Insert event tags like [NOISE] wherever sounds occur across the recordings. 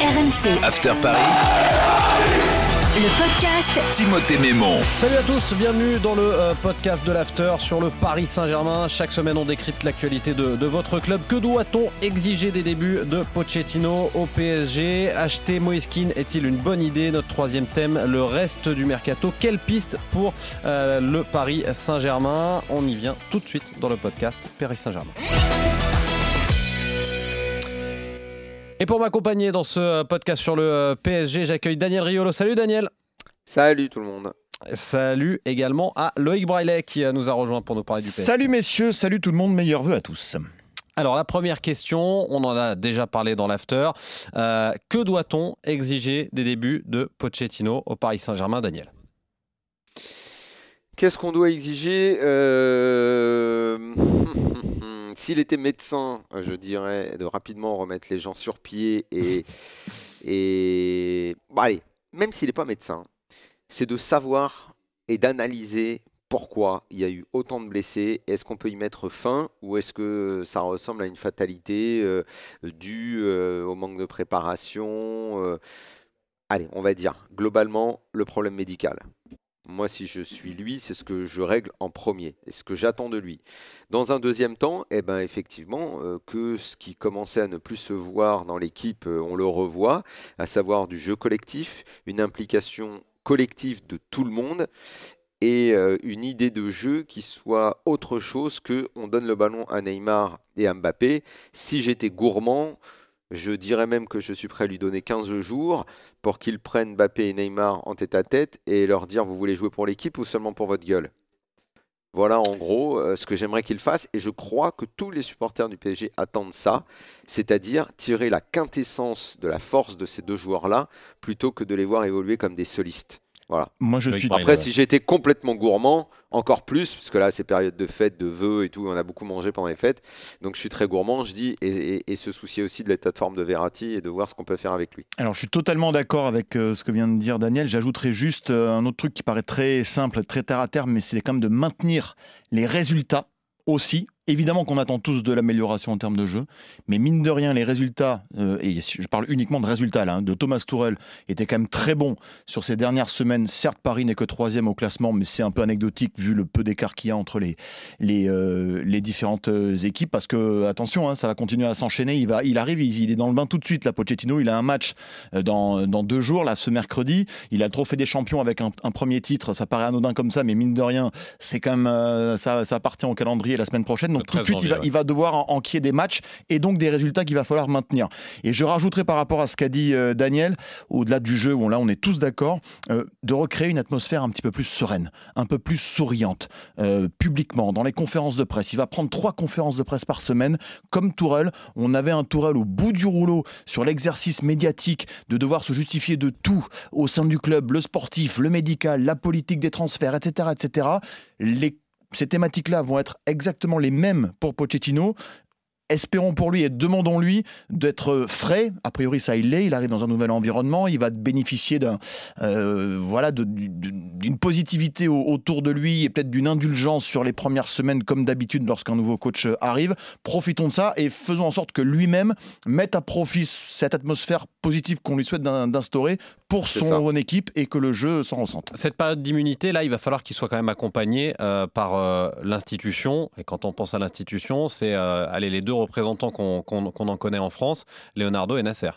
RMC. After Paris. Le podcast Timothée Mémon. Salut à tous, bienvenue dans le euh, podcast de l'After sur le Paris Saint-Germain. Chaque semaine, on décrypte l'actualité de, de votre club. Que doit-on exiger des débuts de Pochettino au PSG Acheter Moiskin est-il une bonne idée? Notre troisième thème, le reste du mercato. Quelle piste pour euh, le Paris Saint-Germain? On y vient tout de suite dans le podcast Paris Saint-Germain. Et pour m'accompagner dans ce podcast sur le euh, PSG, j'accueille Daniel Riolo. Salut Daniel. Salut tout le monde. Salut également à Loïc Braillet qui euh, nous a rejoint pour nous parler du PSG. Salut messieurs, salut tout le monde, meilleurs vœux à tous. Alors la première question, on en a déjà parlé dans l'after. Euh, que doit-on exiger des débuts de Pochettino au Paris Saint-Germain, Daniel? Qu'est-ce qu'on doit exiger euh... [LAUGHS] S'il était médecin, je dirais de rapidement remettre les gens sur pied et. [LAUGHS] et... Bon, allez, même s'il n'est pas médecin, c'est de savoir et d'analyser pourquoi il y a eu autant de blessés. Est-ce qu'on peut y mettre fin ou est-ce que ça ressemble à une fatalité euh, due euh, au manque de préparation euh, Allez, on va dire globalement le problème médical. Moi, si je suis lui, c'est ce que je règle en premier et ce que j'attends de lui. Dans un deuxième temps, eh ben, effectivement, euh, que ce qui commençait à ne plus se voir dans l'équipe, euh, on le revoit, à savoir du jeu collectif, une implication collective de tout le monde et euh, une idée de jeu qui soit autre chose que on donne le ballon à Neymar et à Mbappé. Si j'étais gourmand, je dirais même que je suis prêt à lui donner 15 jours pour qu'ils prennent Mbappé et Neymar en tête à tête et leur dire vous voulez jouer pour l'équipe ou seulement pour votre gueule? Voilà en gros euh, ce que j'aimerais qu'ils fassent et je crois que tous les supporters du PSG attendent ça, c'est-à-dire tirer la quintessence de la force de ces deux joueurs-là plutôt que de les voir évoluer comme des solistes. Voilà. Moi je Oui, suis. Après, si j'étais complètement gourmand, encore plus, parce que là, c'est période de fêtes, de vœux et tout, on a beaucoup mangé pendant les fêtes. Donc, je suis très gourmand, je dis, et, et- et se soucier aussi de l'état de forme de Verratti et de voir ce qu'on peut faire avec lui. Alors, je suis totalement d'accord avec euh, ce que vient de dire Daniel. J'ajouterai juste euh, un autre truc qui paraît très simple, très terre à terre, mais c'est quand même de maintenir les résultats aussi. Évidemment qu'on attend tous de l'amélioration en termes de jeu, mais mine de rien, les résultats, euh, et je parle uniquement de résultats là, hein, de Thomas Tourel, étaient quand même très bons sur ces dernières semaines. Certes, Paris n'est que troisième au classement, mais c'est un peu anecdotique vu le peu d'écart qu'il y a entre les, les, euh, les différentes euh, équipes, parce que, attention, hein, ça va continuer à s'enchaîner. Il, va, il arrive, il, il est dans le bain tout de suite, là, Pochettino. Il a un match dans, dans deux jours, là, ce mercredi. Il a le trophée des champions avec un, premier titre. Ça paraît anodin comme ça, mais mine de rien, c'est quand même, ça, ça appartient au calendrier la semaine prochaine. Tout de 13 suite, il va, janvier, il va devoir en- enquiller des matchs et donc des résultats qu'il va falloir maintenir. Et je rajouterai par rapport à ce qu'a dit euh, Daniel, au-delà du jeu, où là on est tous d'accord, euh, de recréer une atmosphère un petit peu plus sereine, un peu plus souriante, euh, publiquement, dans les conférences de presse. Il va prendre trois conférences de presse par semaine, comme Tourelle. On avait un Tourelle au bout du rouleau sur l'exercice médiatique de devoir se justifier de tout au sein du club, le sportif, le médical, la politique des transferts, etc. etc. Les ces thématiques-là vont être exactement les mêmes pour Pochettino. Espérons pour lui et demandons-lui d'être frais. A priori, ça il l'est. Il arrive dans un nouvel environnement. Il va bénéficier d'un, euh, voilà, d'une positivité au- autour de lui et peut-être d'une indulgence sur les premières semaines, comme d'habitude lorsqu'un nouveau coach arrive. Profitons de ça et faisons en sorte que lui-même mette à profit cette atmosphère positive qu'on lui souhaite d'in- d'instaurer pour son ça. équipe et que le jeu s'en ressente. Cette période d'immunité, là, il va falloir qu'il soit quand même accompagné euh, par euh, l'institution. Et quand on pense à l'institution, c'est euh, allez, les deux représentants qu'on en connaît en France, Leonardo et Nasser.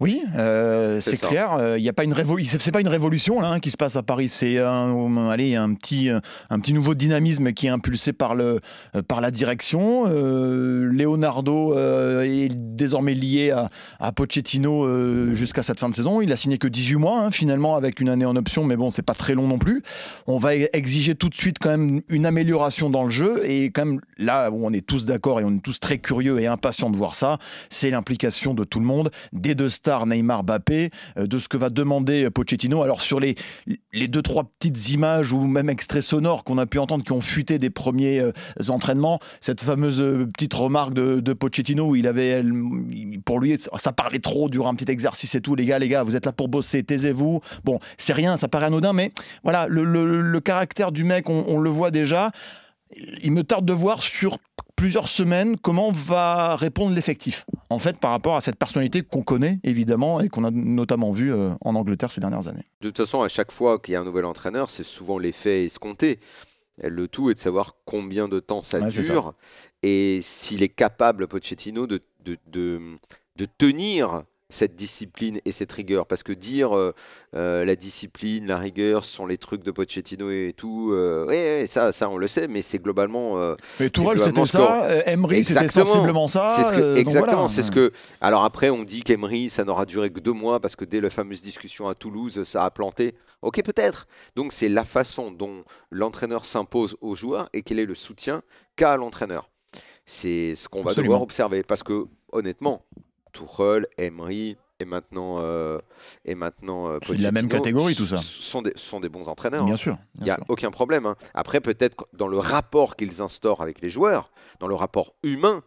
Oui, euh, C'est clair. Il n'y a pas une révolution. C'est pas une révolution là, hein, qui se passe à Paris. C'est un, allez, un petit, un petit nouveau dynamisme qui est impulsé par le, euh, par la direction. Euh, Leonardo euh, est désormais lié à, à Pochettino euh, jusqu'à cette fin de saison. Il a signé que 18 mois hein, finalement avec une année en option, mais bon, c'est pas très long non plus. On va exiger tout de suite quand même une amélioration dans le jeu et quand même là où on est tous d'accord et on est tous très curieux et impatients de voir ça, c'est l'implication de tout le monde, des deux stars Neymar, Mbappé, euh, de ce que va demander Pochettino. Alors sur les, deux trois petites images ou même extraits sonores qu'on a pu entendre qui ont fuité des premiers euh, entraînements, cette fameuse euh, petite remarque de, Pochettino où il avait, pour lui, ça parlait trop durant un petit exercice et tout. Les gars, les gars, vous êtes là pour bosser, taisez-vous. Bon, c'est rien, ça paraît anodin, mais voilà, le, caractère du mec, on le voit déjà. Il me tarde de voir sur plusieurs semaines comment va répondre l'effectif. En fait, par rapport à cette personnalité qu'on connaît évidemment et qu'on a notamment vu euh, en Angleterre ces dernières années. De toute façon, à chaque fois qu'il y a un nouvel entraîneur, c'est souvent l'effet escompté. Le tout est de savoir combien de temps ça Ouais, dure et s'il est capable, Pochettino, de, de, de, de tenir cette discipline et cette rigueur. Parce que dire euh, euh, la discipline, la rigueur, ce sont les trucs de Pochettino et tout, euh, ouais, ouais, ça, ça on le sait, mais c'est globalement euh, Mais Tourelle, c'était ça, Emery, c'était sensiblement ça. Ce que, exactement, voilà. c'est ce que. Alors après, on dit qu'Emery, ça n'aura duré que deux mois parce que dès la fameuse discussion à Toulouse, ça a planté. Ok, peut-être. Donc c'est la façon dont l'entraîneur s'impose aux joueurs et quel est le soutien qu'a l'entraîneur. C'est ce qu'on va devoir observer parce que honnêtement, Tuchel, Emery et maintenant euh, et maintenant euh, de la même catégorie, tout ça. Sont des, sont des bons entraîneurs. Bien hein. sûr. Il n'y a sûr. aucun problème. hein. Après, peut-être dans le rapport qu'ils instaurent avec les joueurs, dans le rapport humain,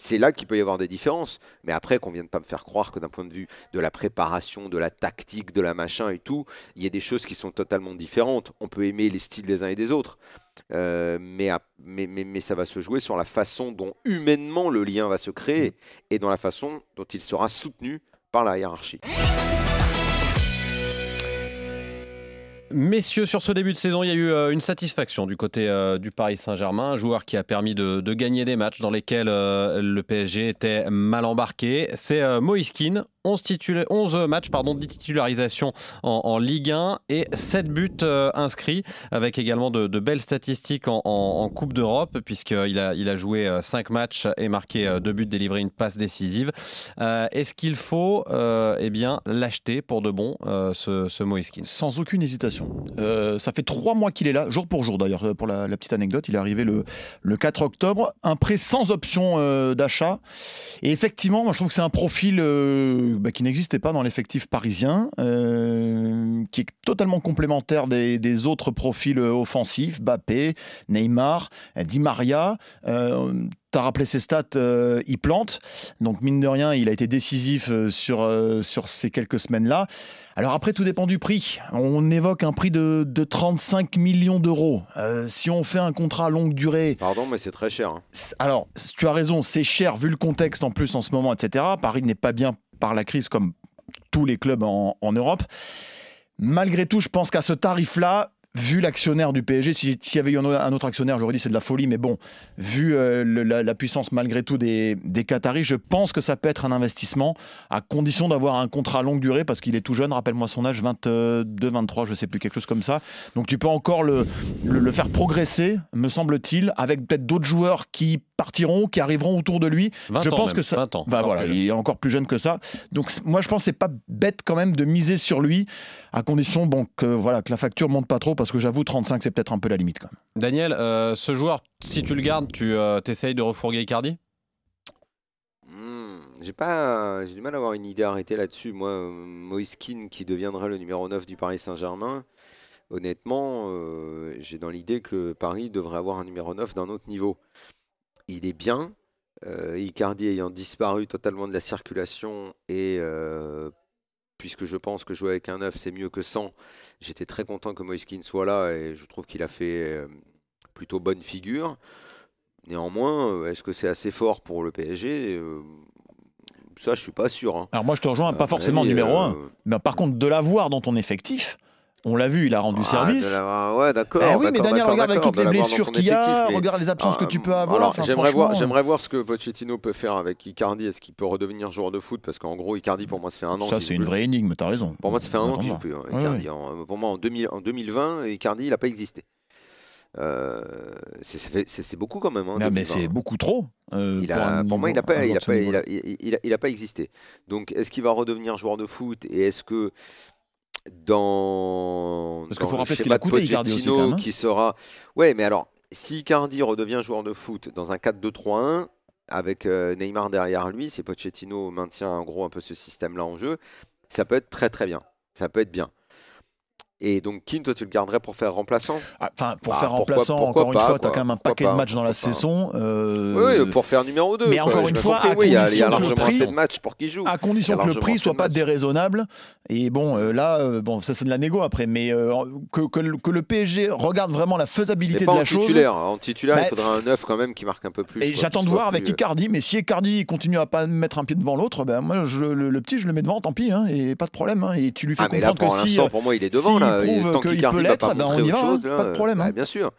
c'est là qu'il peut y avoir des différences. Mais après, qu'on vienne pas me faire croire que d'un point de vue de la préparation, de la tactique, de la machin et tout, il y a des choses qui sont totalement différentes. On peut aimer les styles des uns et des autres. Euh, mais, à- mais, mais, mais ça va se jouer sur la façon dont humainement le lien va se créer et dans la façon dont il sera soutenu par la hiérarchie. Messieurs, sur ce début de saison, il y a eu euh, une satisfaction du côté euh, du Paris Saint-Germain, un joueur qui a permis de, de gagner des matchs dans lesquels le PSG était mal embarqué. C'est Moïse Kean, 11, titula- 11 matchs, pardon, 10 titularisations en, Ligue 1 et 7 buts euh, inscrits, avec également de, de belles statistiques en, Coupe d'Europe, puisqu'il a, il a joué 5 matchs et marqué 2 buts, délivré une passe décisive. Euh, Est-ce qu'il faut euh, eh bien, l'acheter pour de bon, euh, ce, ce Sans aucune hésitation. Euh, ça fait trois mois qu'il est là, jour pour jour d'ailleurs, pour la, petite anecdote. Il est arrivé le, le 4 octobre, un prêt sans option euh, d'achat. Et effectivement, moi je trouve que c'est un profil euh, bah, qui n'existait pas dans l'effectif parisien, euh, qui est totalement complémentaire des, des autres profils euh, offensifs, Bappé, Neymar, euh, Di Maria. Euh, T'as rappelé ses stats, euh, il plante. Donc, mine de rien, il a été décisif sur, euh, sur ces quelques semaines-là. Alors, après, tout dépend du prix. On évoque un prix de, de 35 millions d'euros. Euh, si on fait un contrat à longue durée, Pardon, mais c'est très cher. hein. alors, tu as raison, c'est cher vu le contexte en plus en ce moment, etc. Paris n'est pas bien par la crise comme tous les clubs en, Europe. Malgré tout, je pense qu'à ce tarif-là, vu l'actionnaire du PSG, si- s'il y avait eu un autre actionnaire, j'aurais dit c'est de la folie, mais bon, vu euh, le- la, la puissance malgré tout des, des Qataris, je pense que ça peut être un investissement à condition d'avoir un contrat à longue durée parce qu'il est tout jeune, rappelle-moi son âge, 22, 23, je sais plus, quelque chose comme ça. Donc tu peux encore le, le, le faire progresser, me semble-t-il, avec peut-être d'autres joueurs qui partiront, qui arriveront autour de lui. 20 je ans pense même, que ça. 20 ans. Bah Encore voilà, il est encore plus jeune que ça. Donc moi je pense que c'est pas bête quand même de miser sur lui, à condition bon que voilà que la facture monte pas trop, parce que j'avoue 35 c'est peut-être un peu la limite quand même. Daniel, euh, ce joueur, si tu le gardes, tu euh, essayes de refourguer Icardi? Hmm, j'ai pas, j'ai du mal à avoir une idée arrêtée là-dessus. Moi, Moïse Kean qui deviendrait le numéro 9 du Paris Saint-Germain, honnêtement, euh, j'ai dans l'idée que le Paris devrait avoir un numéro 9 d'un autre niveau. Il est bien, euh, Icardi ayant disparu totalement de la circulation et euh, puisque je pense que jouer avec un 9 c'est mieux que sans, j'étais très content que Moïse Kean soit là et je trouve qu'il a fait euh, plutôt bonne figure. Néanmoins, euh, est-ce que c'est assez fort pour le PSG Euh, Ça, je suis pas sûr. hein. Alors moi je te rejoins, pas forcément numéro euh, 1, mais par contre de l'avoir dans ton effectif, on l'a vu, il a rendu ah, service. Ouais, d'accord. Eh oui, mais Daniel, regarde avec toutes les blessures qu'il y a, effectif, mais- regarde les absences que tu peux Ah, avoir. alors, enfin, j'aimerais voir, franchement, j'aimerais voir ce que Pochettino peut faire avec Icardi. Est-ce qu'il peut redevenir joueur de foot? Parce qu'en gros, Icardi, pour moi, ça fait un an. Ça c'est une plus. vraie énigme, t'as raison. Pour moi, ça fait un an qu'il joue plus. hein, Ouais, Icardi. En- pour moi, en, 2000 en 2020, Icardi, il n'a pas existé. Euh, c'est- beaucoup quand même. hein, Non, mais 2020. c'est beaucoup trop. euh, Il pour, a, un pour moi, il n'a pas, a a, il a- il a pas existé. Donc, est-ce qu'il va redevenir joueur de foot et est-ce que dans, Parce qu'il faut le rappeler ce qu'il a coûté, Icardi, aussi, Pochettino quand même, hein. qui sera, ouais, mais alors, si Icardi redevient joueur de foot dans un 4-2-3-1 avec euh, Neymar derrière lui, si Pochettino maintient en gros un peu ce système-là en jeu, ça peut être très très bien. Ça peut être bien. Et donc, Keane, toi, tu le garderais pour faire remplaçant? Ah, Enfin, pour Bah, faire pourquoi- remplaçant, pourquoi encore une fois, tu as quand même un paquet pas, de matchs dans la saison. euh, Oui, pour faire numéro 2. mais encore une fois, à oui, il y a, largement prix- assez de matchs pour qu'il joue. À condition que le prix soit pas déraisonnable. Et bon, euh, là, euh, bon, ça c'est de la négo après, mais que, que le, que le PSG regarde vraiment la faisabilité pas de en la chose. titulaire. En titulaire, Bah, il faudrait un 9 quand même qui marque un peu plus. Et j'attends de voir avec Icardi, mais si Icardi continue à pas mettre un pied devant l'autre, ben moi le, petit je le mets devant, tant pis, hein, et pas de problème. hein, et tu lui fais Ah, là, comprendre que si pour moi, il est devant. s'il là. prouve Tant qu'il peut l'être, montrer on y va, chose, hein, là, pas de problème, bah, hein. Bien sûr.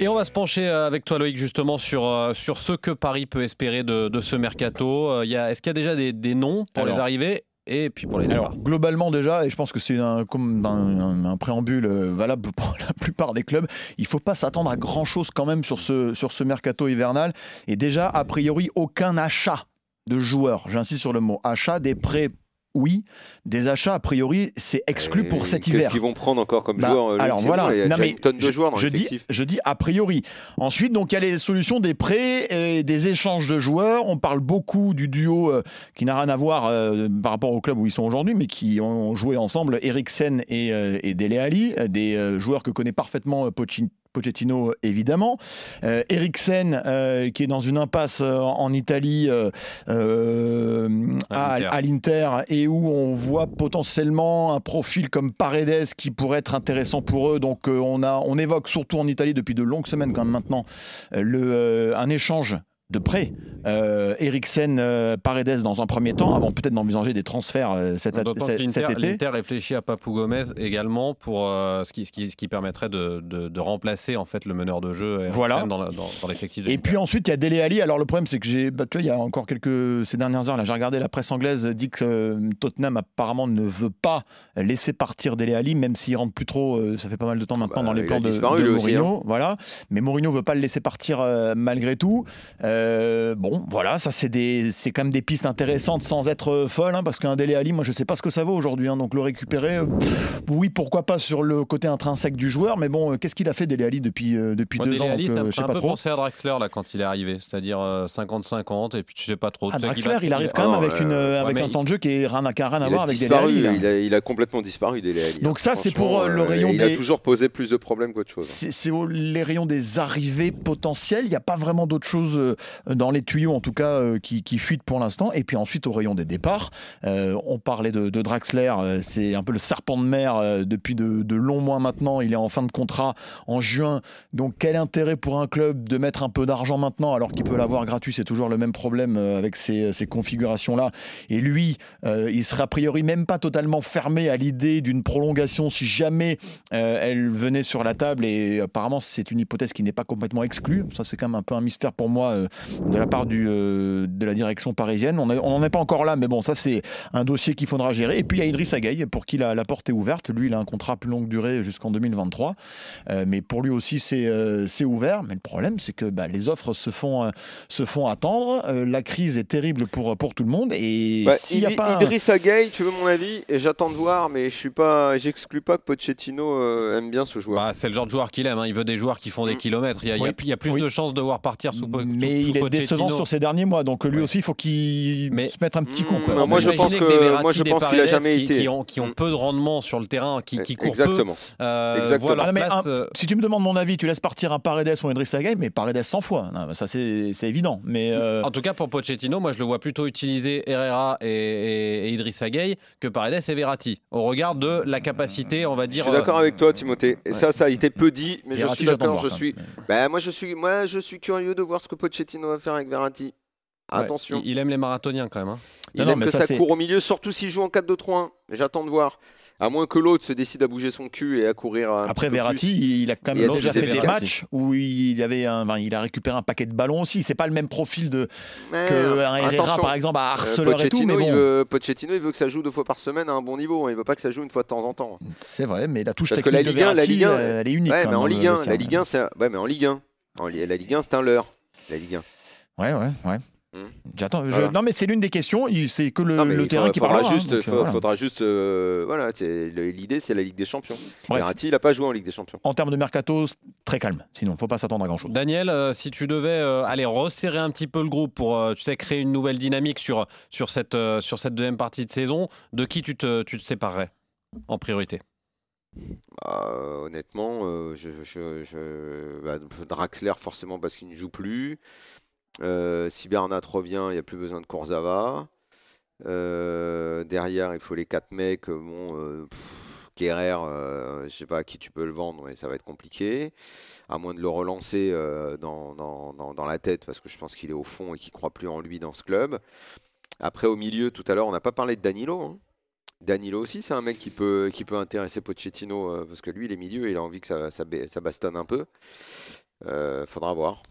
Et on va se pencher euh, avec toi Loïc justement sur, euh, sur ce que Paris peut espérer de, de ce mercato. Euh, il y a- Est-ce qu'il y a déjà des, des noms pour Alors. les arrivées et puis pour les départs Alors, globalement déjà, et je pense que c'est un, comme un, un- un préambule euh, valable [LAUGHS] pour la plupart des clubs, il faut pas s'attendre à grand chose quand même sur ce, sur ce mercato hivernal. Et déjà, a priori, aucun achat de joueurs, j'insiste sur le mot achat, des prêts, oui, des achats, a priori, c'est exclu Et pour cet Qu'est-ce hiver. qu'ils vont prendre encore comme Bah, joueur euh, alors voilà, Il y a Non, mais une tonne de je, joueurs dans je dis, je dis a priori. Ensuite, donc il y a les solutions des prêts et des échanges de joueurs. On parle beaucoup du duo euh, qui n'a rien à voir euh, par rapport au club où ils sont aujourd'hui, mais qui ont joué ensemble, Eriksen et, euh, et Dele Alli, des joueurs que connaît parfaitement Pochin- Pochettino évidemment. Euh, Eriksen euh, qui est dans une impasse euh, en Italie euh, À à, l'Inter. et où on voit potentiellement un profil comme Paredes qui pourrait être intéressant pour eux. Donc on, a, on évoque surtout en Italie depuis de longues semaines quand même maintenant le, un échange de prêt. Euh, Eriksen, euh, Paredes dans un premier temps, avant peut-être d'envisager des transferts euh, cet, cet- été. l'Inter réfléchit à Papou Gomez également pour euh, ce, qui, ce, qui, ce qui permettrait de, de- de remplacer en fait le meneur de jeu Eriksen Voilà. dans, la- dans- dans l'effectif Et puis ensuite, il y a Dele Alli. Alors le problème, c'est que j'ai, bah, tu vois, il y a encore quelques ces dernières heures, là, j'ai regardé la presse anglaise dit que euh, Tottenham apparemment ne veut pas laisser partir Dele Alli, même s'il rentre plus trop. euh, ça fait pas mal de temps maintenant Bah, dans les plans de, aussi, hein. Mourinho. Voilà. Mais Mourinho veut pas le laisser partir euh, malgré tout. Euh, bon, voilà, ça c'est des, c'est quand même des pistes intéressantes sans être euh, folle, hein, parce qu'un Dele Alli, moi je sais pas ce que ça vaut aujourd'hui. hein, donc le récupérer, euh, oui, pourquoi pas sur le côté intrinsèque du joueur, mais bon, euh, qu'est-ce qu'il a fait Dele Alli depuis euh, depuis Moi, deux Dele ans donc, ça euh, Je sais un pas peu trop. penser à Draxler là quand il est arrivé, c'est-à-dire euh, 50-50 et puis tu sais pas trop. Ah, Draxler, il arrive quand Ah même non, avec, euh, une, euh, ouais, avec mais un temps de jeu qui n'a rien, qui a rien à voir avec Alli, là. il a, il a complètement disparu Dele Alli. Donc ça, c'est pour, euh, le euh, rayon Il des- a toujours posé plus de problèmes qu'autre chose. C'est les rayons des arrivées potentielles. Il n'y a pas vraiment d'autres choses euh, dans les tuyaux, en tout cas, euh, qui, qui fuitent pour l'instant. Et puis ensuite, au rayon des départs, euh, on parlait de, de Draxler. euh, c'est un peu le serpent de mer euh, depuis de, longs mois maintenant. Il est en fin de contrat en juin. Donc, quel intérêt pour un club de mettre un peu d'argent maintenant alors qu'il peut l'avoir gratuit? C'est toujours le même problème euh, avec ces, ces configurations-là. Et lui, euh, il serait a priori même pas totalement fermé à l'idée d'une prolongation si jamais euh, elle venait sur la table. Et apparemment, c'est une hypothèse qui n'est pas complètement exclue. Ça, c'est quand même un peu un mystère pour moi euh, de la part du, euh, de la direction parisienne. On n'en est pas encore là, mais bon, ça, c'est un dossier qu'il faudra gérer. Et puis, il y a Idriss Gueye, pour qui la, la porte est ouverte. Lui, il a un contrat plus longue durée jusqu'en 2023. Euh, mais pour lui aussi, c'est euh, c'est ouvert. Mais le problème, c'est que bah, les offres se font, euh, se font attendre. Euh, la crise est terrible pour, pour tout le monde. Et Bah, s'il y a Idi- pas. un- Idrissa Gueye, tu veux mon avis? Et j'attends de voir, mais je suis pas, j'exclus pas que Pochettino euh, aime bien ce joueur. Bah, c'est le genre de joueur qu'il aime. hein. Il veut des joueurs qui font des Mm. kilomètres. Il y a, il y a- Oui. il y a plus Oui. de chances de voir partir sous, mais il est Pochettino. décevant sur ces derniers mois, donc lui Ouais. aussi, il faut qu'il se mette un petit quoi. bah, moi, je pense que moi, je pense qu'il a Paredes jamais qui, été. qui ont, qui ont Mm. peu de rendement sur le terrain, qui, qui courent peu. Exactement. Euh, Exactement. voient leur mais place, un- euh, Si tu me demandes mon avis, tu laisses partir un Paredes ou un Idriss Gueye, mais Paredes 100 fois. Non, ça, c'est c'est évident. Mais euh, En tout cas, pour Pochettino, moi je le vois plutôt utiliser Herrera et, et, et Idrissa Gueye que Paredes et Verratti, au regard de la capacité, on va Je dire. suis d'accord euh, avec toi, Timothée. Et ouais. ça, ça a été peu dit, mais je suis d'accord. voir, Je suis. Bah, moi, je suis, moi, je suis curieux de voir ce que Pochettino va faire avec Verratti. ouais, Attention. il, il aime les marathoniens quand même. hein. Il Non, non, aime mais que ça, ça, court au milieu, surtout s'il joue en 4-2-3-1. Mais J'attends de voir. À moins que l'autre se décide à bouger son cul et à courir Après Verratti, plus. il a quand Il même a déjà fait des matchs où il avait un, enfin, il a récupéré un paquet de ballons aussi. C'est pas le même profil de Mais, que un Herrera par exemple à Euh, harceleur et tout, Pochettino, mais il bon, veut, Pochettino, il veut que ça joue deux fois par semaine à un bon niveau. hein. Il veut pas que ça joue une fois de temps en temps. c'est vrai. Mais la touche Parce que la Ligue 1, la Verratti, Ligue 1, euh, elle est unique. Ouais, quand mais même en dans le Ligue 1, vestiaire. la Ligue 1, c'est un- ouais, mais en Ligue 1. En Li- La Ligue 1, c'est un leurre. La Ligue 1. Ouais, ouais, ouais. Hmm. J'attends. je-. Non, mais c'est l'une des questions. C'est que le, Non, terrain faudra, qui faudra parlera. hein, juste, donc, faut- voilà. faudra juste, euh, voilà, l'idée c'est la Ligue des Champions. Bref. Verratti, il a pas joué en Ligue des Champions. En termes de mercato, très calme. Sinon, faut pas s'attendre à grand chose. Daniel, euh, si tu devais euh, aller resserrer un petit peu le groupe pour euh, tu sais, créer une nouvelle dynamique sur, sur, cette, euh, sur cette deuxième partie de saison, de qui tu te, tu te séparerais en priorité? Bah, honnêtement, euh, bah, Draxler forcément parce qu'il ne joue plus. Euh, si Bernat revient, il n'y a plus besoin de Kurzawa. Euh, derrière, il faut les quatre mecs. Bon, Kerrer, je sais pas à qui tu peux le vendre, mais ça va être compliqué. À moins de le relancer dans la tête, parce que je pense qu'il est au fond et qu'il croit plus en lui dans ce club. Après, au milieu, tout à l'heure, on n'a pas parlé de Danilo. hein. Danilo aussi, c'est un mec qui peut, qui peut intéresser Pochettino, euh, parce que lui, les milieux, il a envie que ça, ça, ba- ça bastonne un peu. Euh, faudra voir.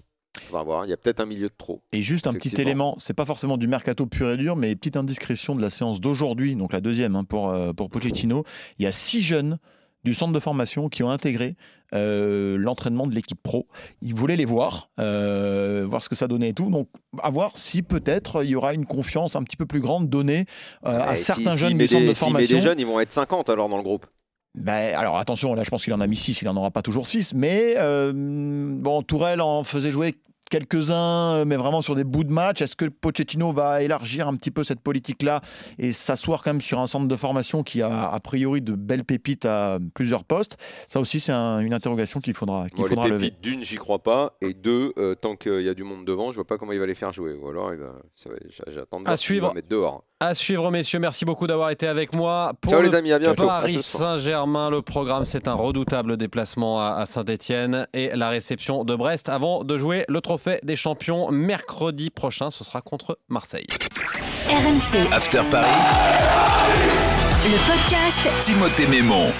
Faudra voir. Il y a peut-être un milieu de trop. Et juste un petit élément, c'est pas forcément du mercato pur et dur, mais petite indiscrétion de la séance d'aujourd'hui, donc la deuxième hein, pour, euh, pour Pochettino. Il y a six jeunes du centre de formation qui ont intégré euh, l'entraînement de l'équipe pro. Ils voulaient les voir, euh, voir ce que ça donnait et tout. Donc, à voir si peut-être il y aura une confiance un petit peu plus grande donnée euh, à si- certains jeunes met du centre des- de met formation. des jeunes, ils vont être 50 alors dans le groupe. Ben, alors attention, là je pense qu'il en a mis 6, il n'en aura pas toujours 6, mais euh, bon, Tourelle en faisait jouer quelques-uns, euh, mais vraiment sur des bouts de match. Est-ce que Pochettino va élargir un petit peu cette politique-là et s'asseoir quand même sur un centre de formation qui a a priori de belles pépites à plusieurs postes? Ça aussi, c'est un- une interrogation qu'il faudra, qu'il faudra les lever. pépites, d'une, j'y crois pas. Et deux, euh, tant qu'il y a du monde devant, je vois pas comment il va les faire jouer. Ou alors, il va- va- j'attends de À voir va suivre. mettre dehors. À suivre, messieurs. Merci beaucoup d'avoir été avec moi. Pour Ciao le les amis, à bientôt. Paris. Saint-Germain, le programme, c'est un redoutable déplacement à, Saint-Etienne et la réception de Brest avant de jouer le trophée des champions mercredi prochain. Ce sera contre Marseille. RMC, After Paris. le podcast Timothée Mémon.